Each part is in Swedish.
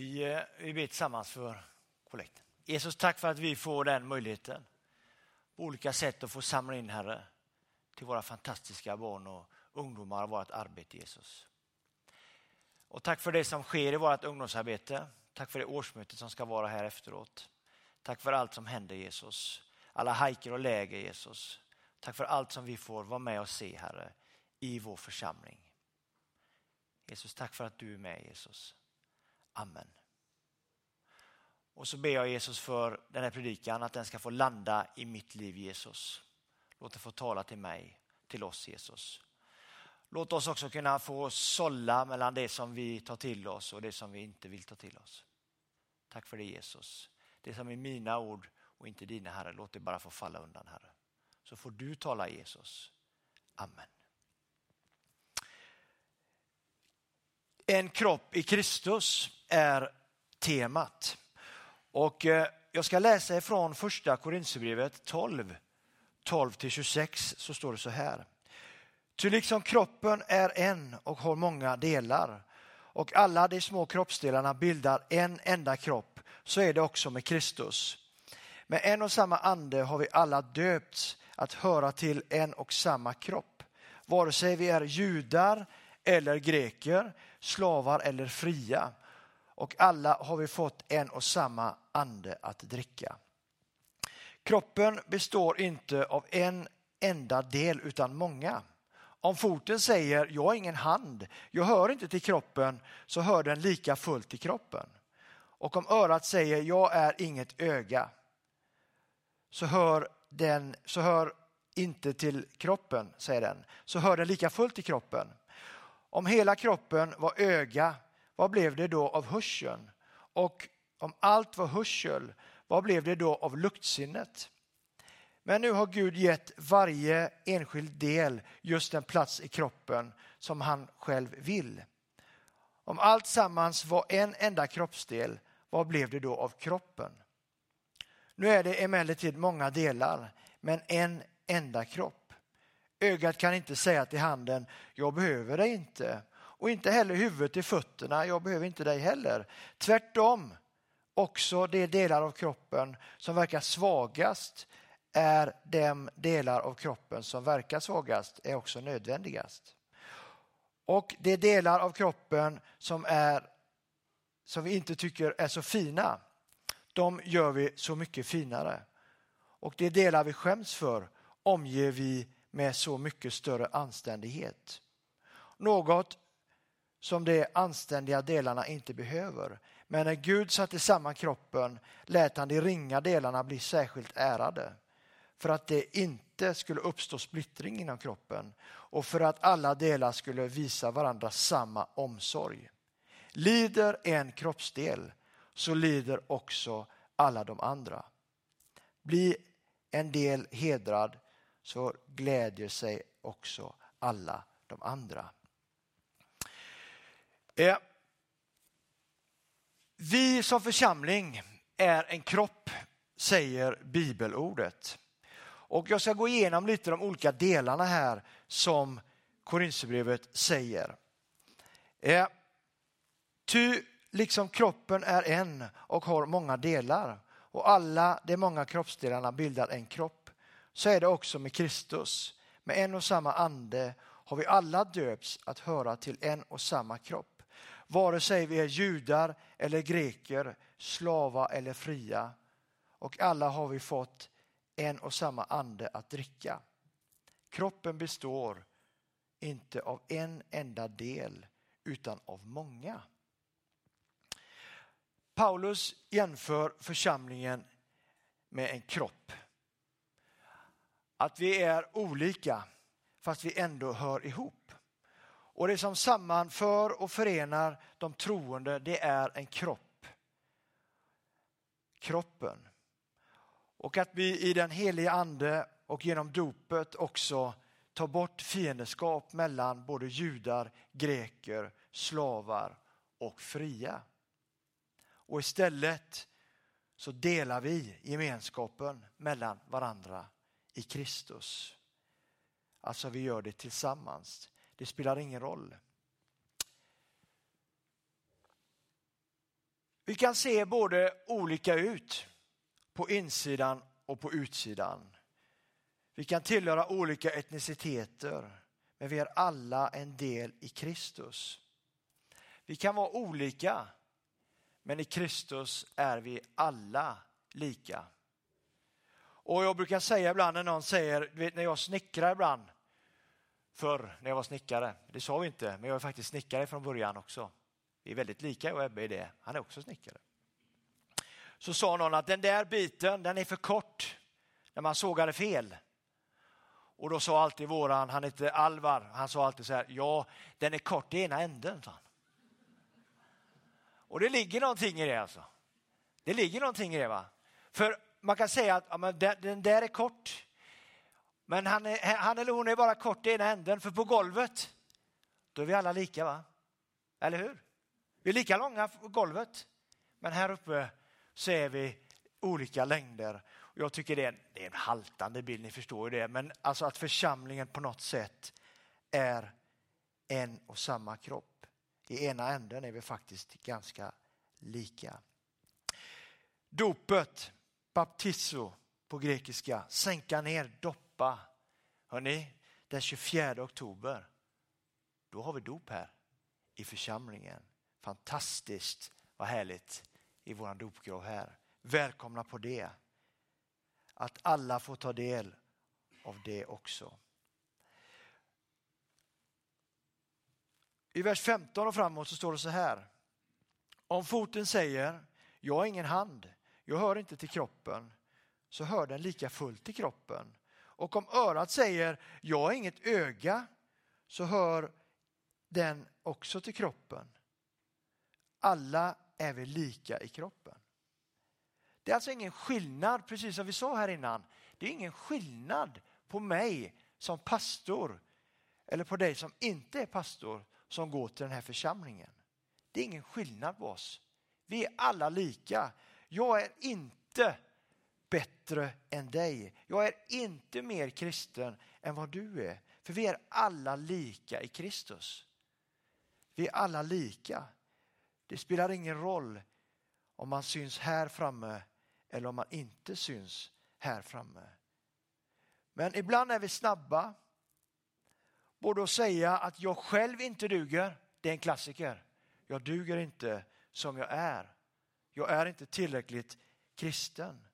Vi, eh, vi ber tillsammans för kollekten. Jesus, tack för att vi får den möjligheten på olika sätt att få samla in, Herre, till våra fantastiska barn och ungdomar och vårt arbete, Jesus. Och tack för det som sker i vårt ungdomsarbete. Tack för det årsmötet som ska vara här efteråt. Tack för allt som händer, Jesus. Alla hajker och läger, Jesus. Tack för allt som vi får vara med och se, Herre, i vår församling. Jesus, tack för att du är med, Jesus. Amen. Och så ber jag Jesus för den här predikan, att den ska få landa i mitt liv, Jesus. Låt den få tala till mig, till oss, Jesus. Låt oss också kunna få sålla mellan det som vi tar till oss och det som vi inte vill ta till oss. Tack för det Jesus. Det som är mina ord och inte dina, Herre, låt det bara få falla undan, Herre. Så får du tala Jesus. Amen. En kropp i Kristus är temat. Och eh, jag ska läsa ifrån första Korinthierbrevet 12, 12–26, så står det så här. Ty liksom kroppen är en och har många delar och alla de små kroppsdelarna bildar en enda kropp, så är det också med Kristus. Med en och samma ande har vi alla döpts att höra till en och samma kropp. Vare sig vi är judar eller greker, slavar eller fria. Och alla har vi fått en och samma ande att dricka. Kroppen består inte av en enda del utan många. Om foten säger jag har ingen hand, jag hör inte till kroppen, så hör den lika fullt till kroppen. Och om örat säger jag är inget öga, så hör den så hör inte till kroppen, säger den, så hör den lika fullt till kroppen. Om hela kroppen var öga, vad blev det då av hörseln? Och om allt var hörsel, vad blev det då av luktsinnet? Men nu har Gud gett varje enskild del just den plats i kroppen som han själv vill. Om allt sammans var en enda kroppsdel, vad blev det då av kroppen? Nu är det emellertid många delar, men en enda kropp. Ögat kan inte säga till handen, jag behöver dig inte. Och inte heller huvudet till fötterna, jag behöver inte dig heller. Tvärtom, också de delar av kroppen som verkar svagast är de delar av kroppen som verkar svagast är också nödvändigast. Och de delar av kroppen som, är, som vi inte tycker är så fina, de gör vi så mycket finare. Och de delar vi skäms för omger vi med så mycket större anständighet. Något som de anständiga delarna inte behöver. Men när Gud satte samman kroppen lät han de ringa delarna bli särskilt ärade för att det inte skulle uppstå splittring inom kroppen och för att alla delar skulle visa varandra samma omsorg. Lider en kroppsdel så lider också alla de andra. Bli en del hedrad så glädjer sig också alla de andra. Eh, vi som församling är en kropp, säger bibelordet. Och jag ska gå igenom lite de olika delarna här som Korinthierbrevet säger. Eh, ty liksom kroppen är en och har många delar och alla de många kroppsdelarna bildar en kropp, så är det också med Kristus. Med en och samma ande har vi alla döpts att höra till en och samma kropp. Vare sig vi är judar eller greker, slava eller fria. Och alla har vi fått en och samma ande att dricka. Kroppen består inte av en enda del utan av många. Paulus jämför församlingen med en kropp. Att vi är olika fast vi ändå hör ihop. Och det som sammanför och förenar de troende det är en kropp. Kroppen. Och att vi i den heliga ande och genom dopet också tar bort fiendskap mellan både judar, greker, slavar och fria. Och istället så delar vi gemenskapen mellan varandra i Kristus. Alltså vi gör det tillsammans. Det spelar ingen roll. Vi kan se både olika ut på insidan och på utsidan. Vi kan tillhöra olika etniciteter, men vi är alla en del i Kristus. Vi kan vara olika, men i Kristus är vi alla lika. Och jag brukar säga ibland när någon säger, vet, när jag snickrar ibland, förr när jag var snickare, det sa vi inte, men jag är faktiskt snickare från början också. Vi är väldigt lika jag och Ebbe i det, han är också snickare. Så sa någon att den där biten, den är för kort när man sågade fel. Och då sa alltid våran, han heter Alvar, han sa alltid så här, ja den är kort i ena änden. Sa han. Och det ligger någonting i det alltså. Det ligger någonting i det va. För man kan säga att ja, men den, den där är kort. Men han, är, han eller hon är bara kort i ena änden, för på golvet, då är vi alla lika va? Eller hur? Vi är lika långa på golvet. Men här uppe så är vi olika längder. Och jag tycker det är, en, det är en haltande bild, ni förstår ju det. Men alltså att församlingen på något sätt är en och samma kropp. I ena änden är vi faktiskt ganska lika. Dopet, baptizo på grekiska, sänka ner, doppa. Hörrni, den 24 oktober, då har vi dop här i församlingen. Fantastiskt, vad härligt i vår dopgrav här. Välkomna på det. Att alla får ta del av det också. I vers 15 och framåt så står det så här. Om foten säger, jag har ingen hand, jag hör inte till kroppen, så hör den lika fullt till kroppen. Och om örat säger, jag är inget öga, så hör den också till kroppen. Alla är vi lika i kroppen. Det är alltså ingen skillnad, precis som vi sa här innan. Det är ingen skillnad på mig som pastor eller på dig som inte är pastor som går till den här församlingen. Det är ingen skillnad på oss. Vi är alla lika. Jag är inte bättre än dig. Jag är inte mer kristen än vad du är. För vi är alla lika i Kristus. Vi är alla lika. Det spelar ingen roll om man syns här framme eller om man inte syns här framme. Men ibland är vi snabba. Både att säga att jag själv inte duger, det är en klassiker. Jag duger inte som jag är. Jag är inte tillräckligt kristen.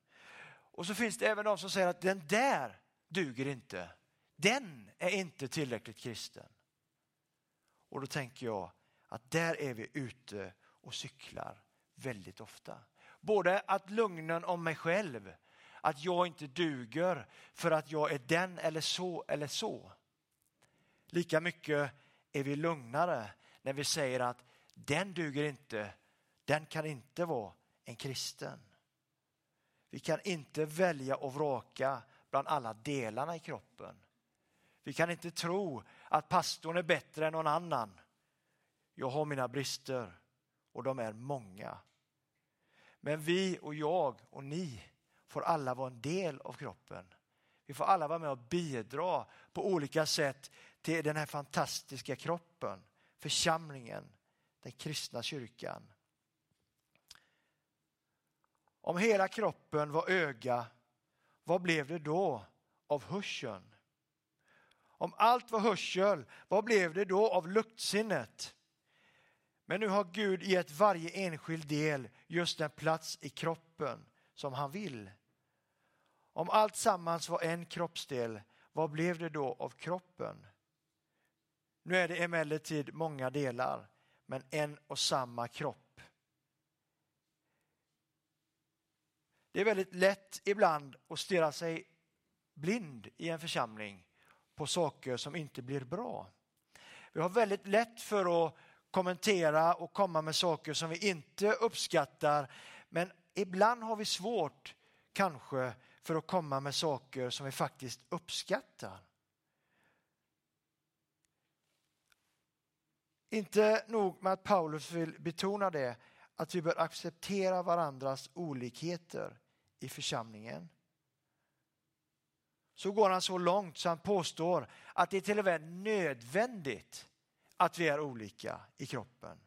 Och så finns det även de som säger att den där duger inte. Den är inte tillräckligt kristen. Och då tänker jag att där är vi ute och cyklar väldigt ofta. Både att lugnen om mig själv, att jag inte duger för att jag är den eller så eller så. Lika mycket är vi lugnare när vi säger att den duger inte, den kan inte vara en kristen. Vi kan inte välja och vraka bland alla delarna i kroppen. Vi kan inte tro att pastorn är bättre än någon annan. Jag har mina brister och de är många. Men vi och jag och ni får alla vara en del av kroppen. Vi får alla vara med och bidra på olika sätt till den här fantastiska kroppen, församlingen, den kristna kyrkan. Om hela kroppen var öga, vad blev det då av hörseln? Om allt var hörsel, vad blev det då av luktsinnet? Men nu har Gud gett varje enskild del just den plats i kroppen som han vill. Om allt sammans var en kroppsdel, vad blev det då av kroppen? Nu är det emellertid många delar, men en och samma kropp. Det är väldigt lätt ibland att stirra sig blind i en församling på saker som inte blir bra. Vi har väldigt lätt för att kommentera och komma med saker som vi inte uppskattar. Men ibland har vi svårt kanske för att komma med saker som vi faktiskt uppskattar. Inte nog med att Paulus vill betona det, att vi bör acceptera varandras olikheter i församlingen. Så går han så långt så han påstår att det är till och med nödvändigt att vi är olika i kroppen.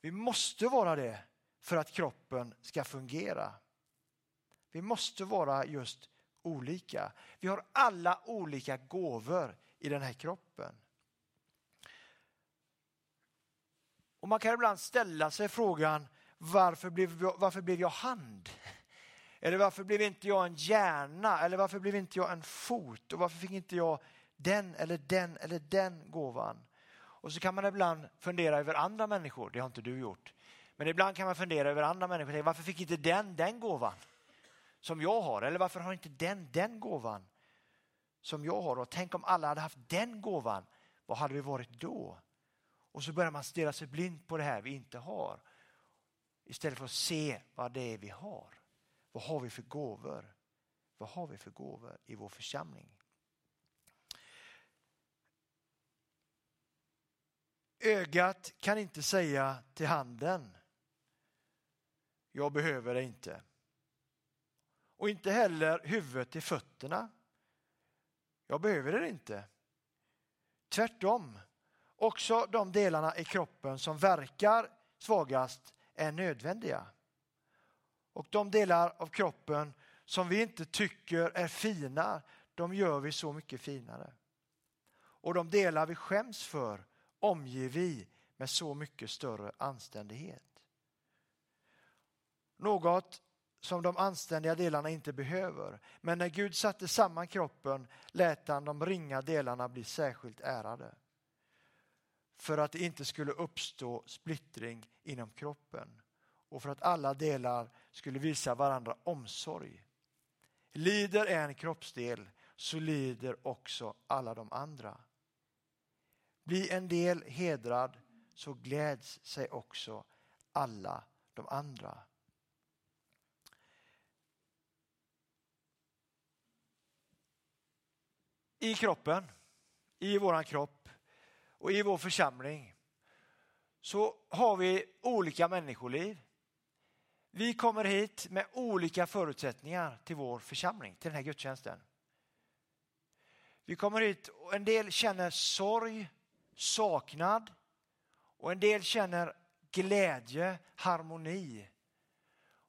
Vi måste vara det för att kroppen ska fungera. Vi måste vara just olika. Vi har alla olika gåvor i den här kroppen. Och Man kan ibland ställa sig frågan varför blev, varför blev jag hand? Eller varför blev inte jag en hjärna? Eller varför blev inte jag en fot? Och varför fick inte jag den eller den eller den gåvan? Och så kan man ibland fundera över andra människor. Det har inte du gjort. Men ibland kan man fundera över andra människor. Varför fick inte den den gåvan som jag har? Eller varför har inte den den gåvan som jag har? Och tänk om alla hade haft den gåvan. Vad hade vi varit då? Och så börjar man stirra sig blind på det här vi inte har. Istället för att se vad det är vi har. Vad har vi för gåvor? Vad har vi för gåvor i vår församling? Ögat kan inte säga till handen, jag behöver det inte. Och inte heller huvudet till fötterna, jag behöver det inte. Tvärtom, också de delarna i kroppen som verkar svagast är nödvändiga. Och de delar av kroppen som vi inte tycker är fina, de gör vi så mycket finare. Och de delar vi skäms för omger vi med så mycket större anständighet. Något som de anständiga delarna inte behöver. Men när Gud satte samman kroppen lät han de ringa delarna bli särskilt ärade. För att det inte skulle uppstå splittring inom kroppen och för att alla delar skulle visa varandra omsorg. Lider en kroppsdel så lider också alla de andra. Bli en del hedrad så gläds sig också alla de andra. I kroppen, i vår kropp och i vår församling så har vi olika människoliv. Vi kommer hit med olika förutsättningar till vår församling, till den här gudstjänsten. Vi kommer hit och en del känner sorg, saknad och en del känner glädje, harmoni.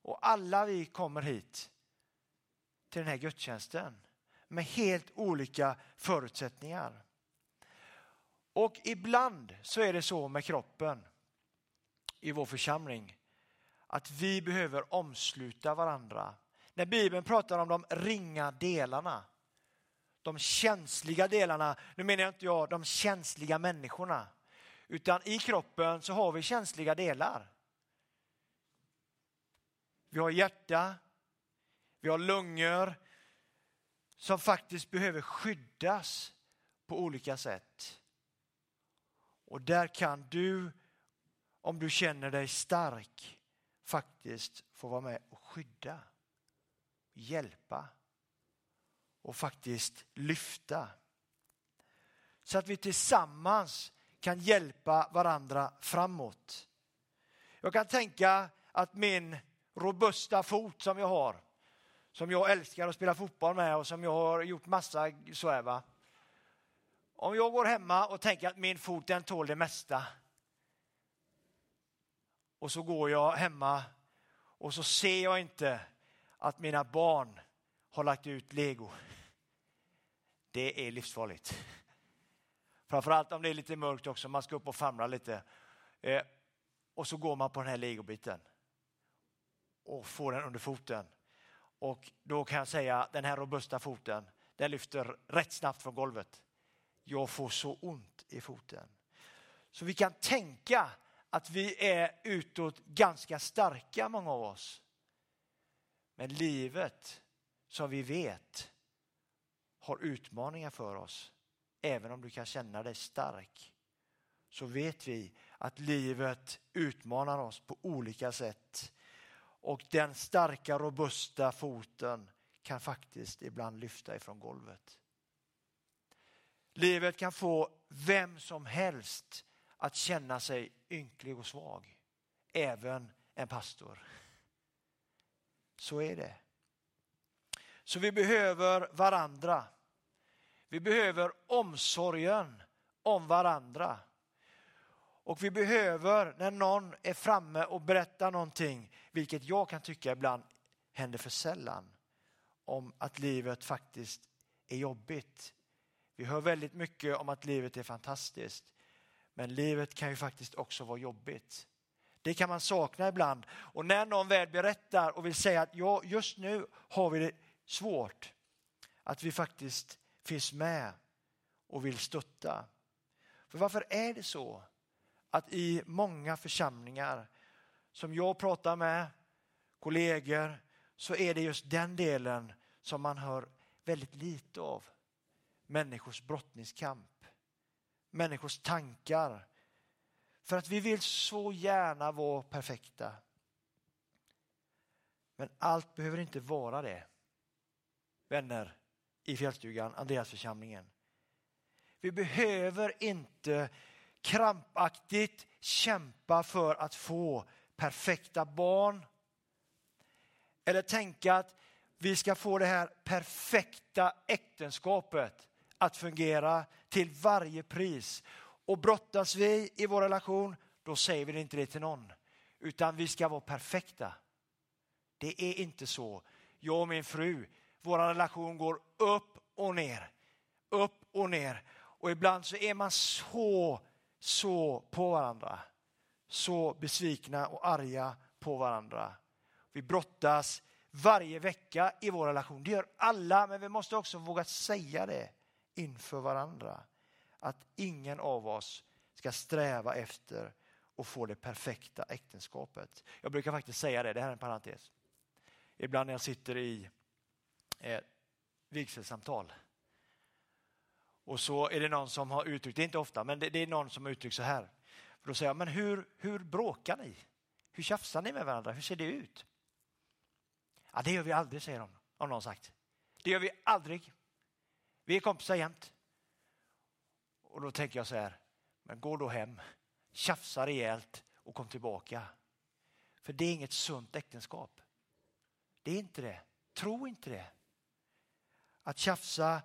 Och alla vi kommer hit till den här gudstjänsten med helt olika förutsättningar. Och ibland så är det så med kroppen i vår församling att vi behöver omsluta varandra. När Bibeln pratar om de ringa delarna, de känsliga delarna, nu menar jag inte jag de känsliga människorna, utan i kroppen så har vi känsliga delar. Vi har hjärta, vi har lungor som faktiskt behöver skyddas på olika sätt. Och där kan du, om du känner dig stark, faktiskt få vara med och skydda, hjälpa och faktiskt lyfta. Så att vi tillsammans kan hjälpa varandra framåt. Jag kan tänka att min robusta fot som jag har, som jag älskar att spela fotboll med och som jag har gjort massa så här va. Om jag går hemma och tänker att min fot den tål det mesta och så går jag hemma och så ser jag inte att mina barn har lagt ut lego. Det är livsfarligt. Framförallt om det är lite mörkt också, man ska upp och famla lite. Eh, och så går man på den här legobiten och får den under foten. Och då kan jag säga den här robusta foten, den lyfter rätt snabbt från golvet. Jag får så ont i foten. Så vi kan tänka att vi är utåt ganska starka, många av oss. Men livet, som vi vet, har utmaningar för oss. Även om du kan känna dig stark så vet vi att livet utmanar oss på olika sätt. Och den starka, robusta foten kan faktiskt ibland lyfta ifrån golvet. Livet kan få vem som helst att känna sig ynklig och svag. Även en pastor. Så är det. Så vi behöver varandra. Vi behöver omsorgen om varandra. Och vi behöver, när någon är framme och berättar någonting, vilket jag kan tycka ibland händer för sällan, om att livet faktiskt är jobbigt. Vi hör väldigt mycket om att livet är fantastiskt. Men livet kan ju faktiskt också vara jobbigt. Det kan man sakna ibland. Och när någon väl berättar och vill säga att ja, just nu har vi det svårt. Att vi faktiskt finns med och vill stötta. För varför är det så att i många församlingar som jag pratar med, kollegor, så är det just den delen som man hör väldigt lite av. Människors brottningskamp, människors tankar. För att vi vill så gärna vara perfekta. Men allt behöver inte vara det. Vänner i fjällstugan, Andreasförsamlingen. Vi behöver inte krampaktigt kämpa för att få perfekta barn. Eller tänka att vi ska få det här perfekta äktenskapet att fungera till varje pris. Och brottas vi i vår relation, då säger vi inte det till någon. Utan vi ska vara perfekta. Det är inte så. Jag och min fru, vår relation går upp och ner. Upp och ner. Och ibland så är man så, så på varandra. Så besvikna och arga på varandra. Vi brottas varje vecka i vår relation. Det gör alla, men vi måste också våga säga det inför varandra. Att ingen av oss ska sträva efter att få det perfekta äktenskapet. Jag brukar faktiskt säga det, det här är en parentes. Ibland när jag sitter i eh, vigselsamtal och så är det någon som har uttryckt, det är inte ofta, men det, det är någon som har uttryckt så här. För då säger jag, men hur, hur bråkar ni? Hur tjafsar ni med varandra? Hur ser det ut? Ja, det gör vi aldrig, säger de, har någon sagt. Det gör vi aldrig. Vi är kompisar jämt. Och då tänker jag så här, men gå då hem, tjafsa rejält och kom tillbaka. För det är inget sunt äktenskap. Det är inte det. Tro inte det. Att tjafsa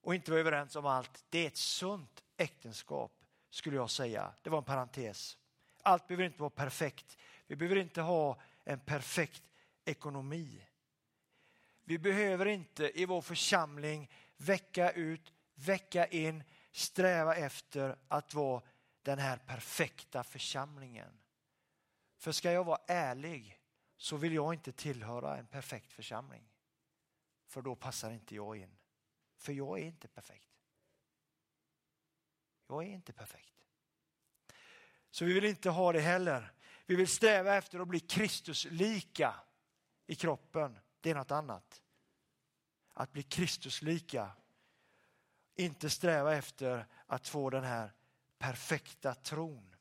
och inte vara överens om allt, det är ett sunt äktenskap skulle jag säga. Det var en parentes. Allt behöver inte vara perfekt. Vi behöver inte ha en perfekt ekonomi. Vi behöver inte i vår församling vecka ut, vecka in sträva efter att vara den här perfekta församlingen. För ska jag vara ärlig så vill jag inte tillhöra en perfekt församling. För då passar inte jag in. För jag är inte perfekt. Jag är inte perfekt. Så vi vill inte ha det heller. Vi vill sträva efter att bli Kristuslika i kroppen. Det är något annat. Att bli Kristuslika. Inte sträva efter att få den här perfekta tron.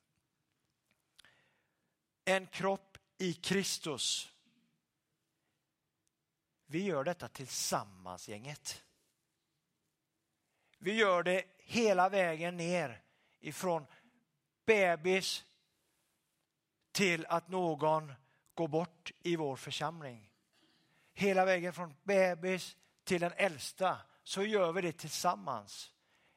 En kropp i Kristus. Vi gör detta tillsammans gänget. Vi gör det hela vägen ner ifrån bebis till att någon går bort i vår församling. Hela vägen från bebis till den äldsta så gör vi det tillsammans.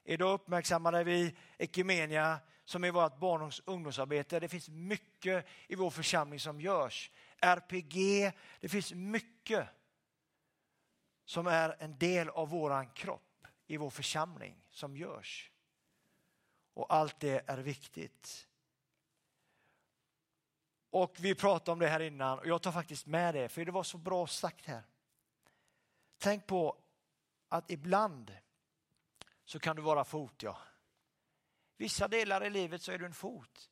Idag uppmärksammade vi Ekumenia som är vårt barn och ungdomsarbete. Det finns mycket i vår församling som görs. RPG, det finns mycket som är en del av våran kropp i vår församling som görs. Och allt det är viktigt. Och vi pratade om det här innan och jag tar faktiskt med det för det var så bra sagt här. Tänk på att ibland så kan du vara fot, ja. Vissa delar i livet så är du en fot.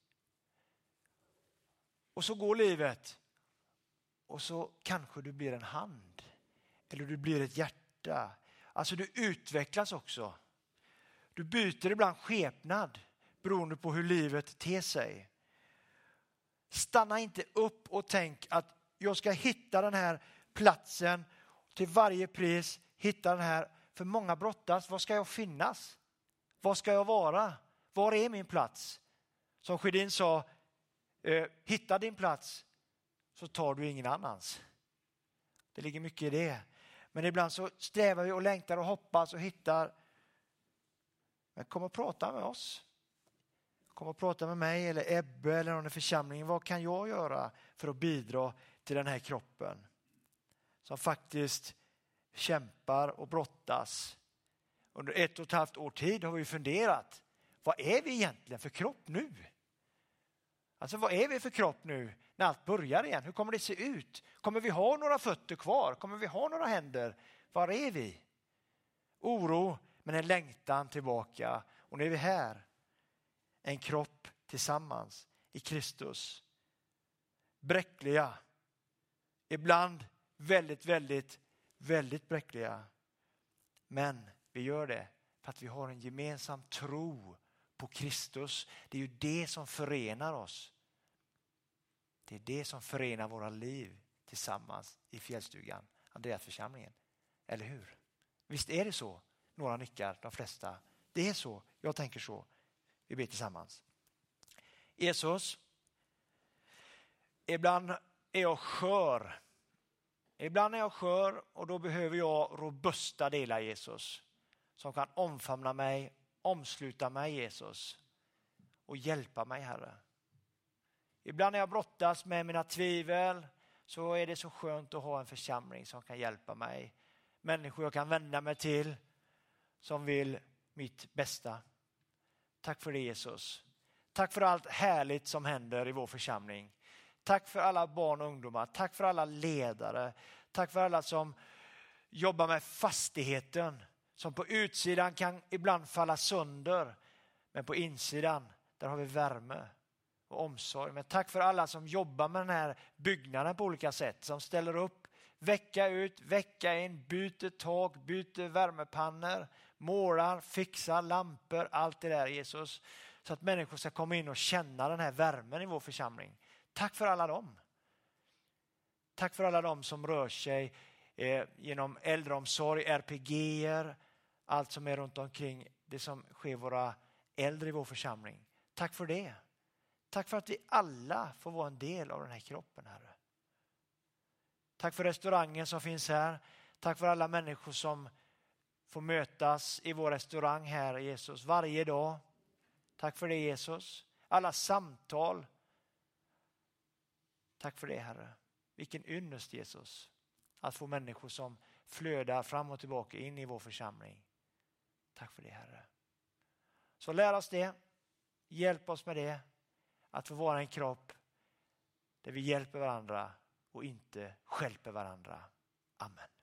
Och så går livet och så kanske du blir en hand eller du blir ett hjärta Alltså du utvecklas också. Du byter ibland skepnad beroende på hur livet ter sig. Stanna inte upp och tänk att jag ska hitta den här platsen till varje pris, hitta den här. För många brottas, var ska jag finnas? Var ska jag vara? Var är min plats? Som Sjödin sa, eh, hitta din plats så tar du ingen annans. Det ligger mycket i det. Men ibland så strävar vi och längtar och hoppas och hittar. Men kom och prata med oss. Kom och prata med mig eller Ebbe eller någon i församlingen. Vad kan jag göra för att bidra till den här kroppen? Som faktiskt kämpar och brottas. Under ett och ett halvt år tid har vi funderat. Vad är vi egentligen för kropp nu? Alltså vad är vi för kropp nu när allt börjar igen? Hur kommer det se ut? Kommer vi ha några fötter kvar? Kommer vi ha några händer? Var är vi? Oro, men en längtan tillbaka. Och nu är vi här. En kropp tillsammans i Kristus. Bräckliga. Ibland väldigt, väldigt, väldigt bräckliga. Men vi gör det för att vi har en gemensam tro på Kristus. Det är ju det som förenar oss. Det är det som förenar våra liv tillsammans i fjällstugan, Andreasförsamlingen. Eller hur? Visst är det så? Några nickar, de flesta. Det är så. Jag tänker så. Vi ber tillsammans. Jesus, ibland är jag skör. Ibland är jag skör och då behöver jag robusta delar Jesus som kan omfamna mig, omsluta mig Jesus och hjälpa mig Herre. Ibland när jag brottas med mina tvivel så är det så skönt att ha en församling som kan hjälpa mig. Människor jag kan vända mig till som vill mitt bästa. Tack för det Jesus. Tack för allt härligt som händer i vår församling. Tack för alla barn och ungdomar. Tack för alla ledare. Tack för alla som jobbar med fastigheten som på utsidan kan ibland falla sönder. Men på insidan, där har vi värme och omsorg. Men tack för alla som jobbar med den här byggnaden på olika sätt, som ställer upp vecka ut, vecka in, byter tak, byter värmepannor, målar, fixar lampor, allt det där Jesus. Så att människor ska komma in och känna den här värmen i vår församling. Tack för alla dem. Tack för alla dem som rör sig eh, genom äldreomsorg, RPG, allt som är runt omkring det som sker våra äldre i vår församling. Tack för det. Tack för att vi alla får vara en del av den här kroppen, Herre. Tack för restaurangen som finns här. Tack för alla människor som får mötas i vår restaurang här, Jesus, varje dag. Tack för det, Jesus. Alla samtal. Tack för det, Herre. Vilken ynnest, Jesus, att få människor som flödar fram och tillbaka in i vår församling. Tack för det, Herre. Så lär oss det. Hjälp oss med det. Att få vara en kropp där vi hjälper varandra och inte skälper varandra. Amen.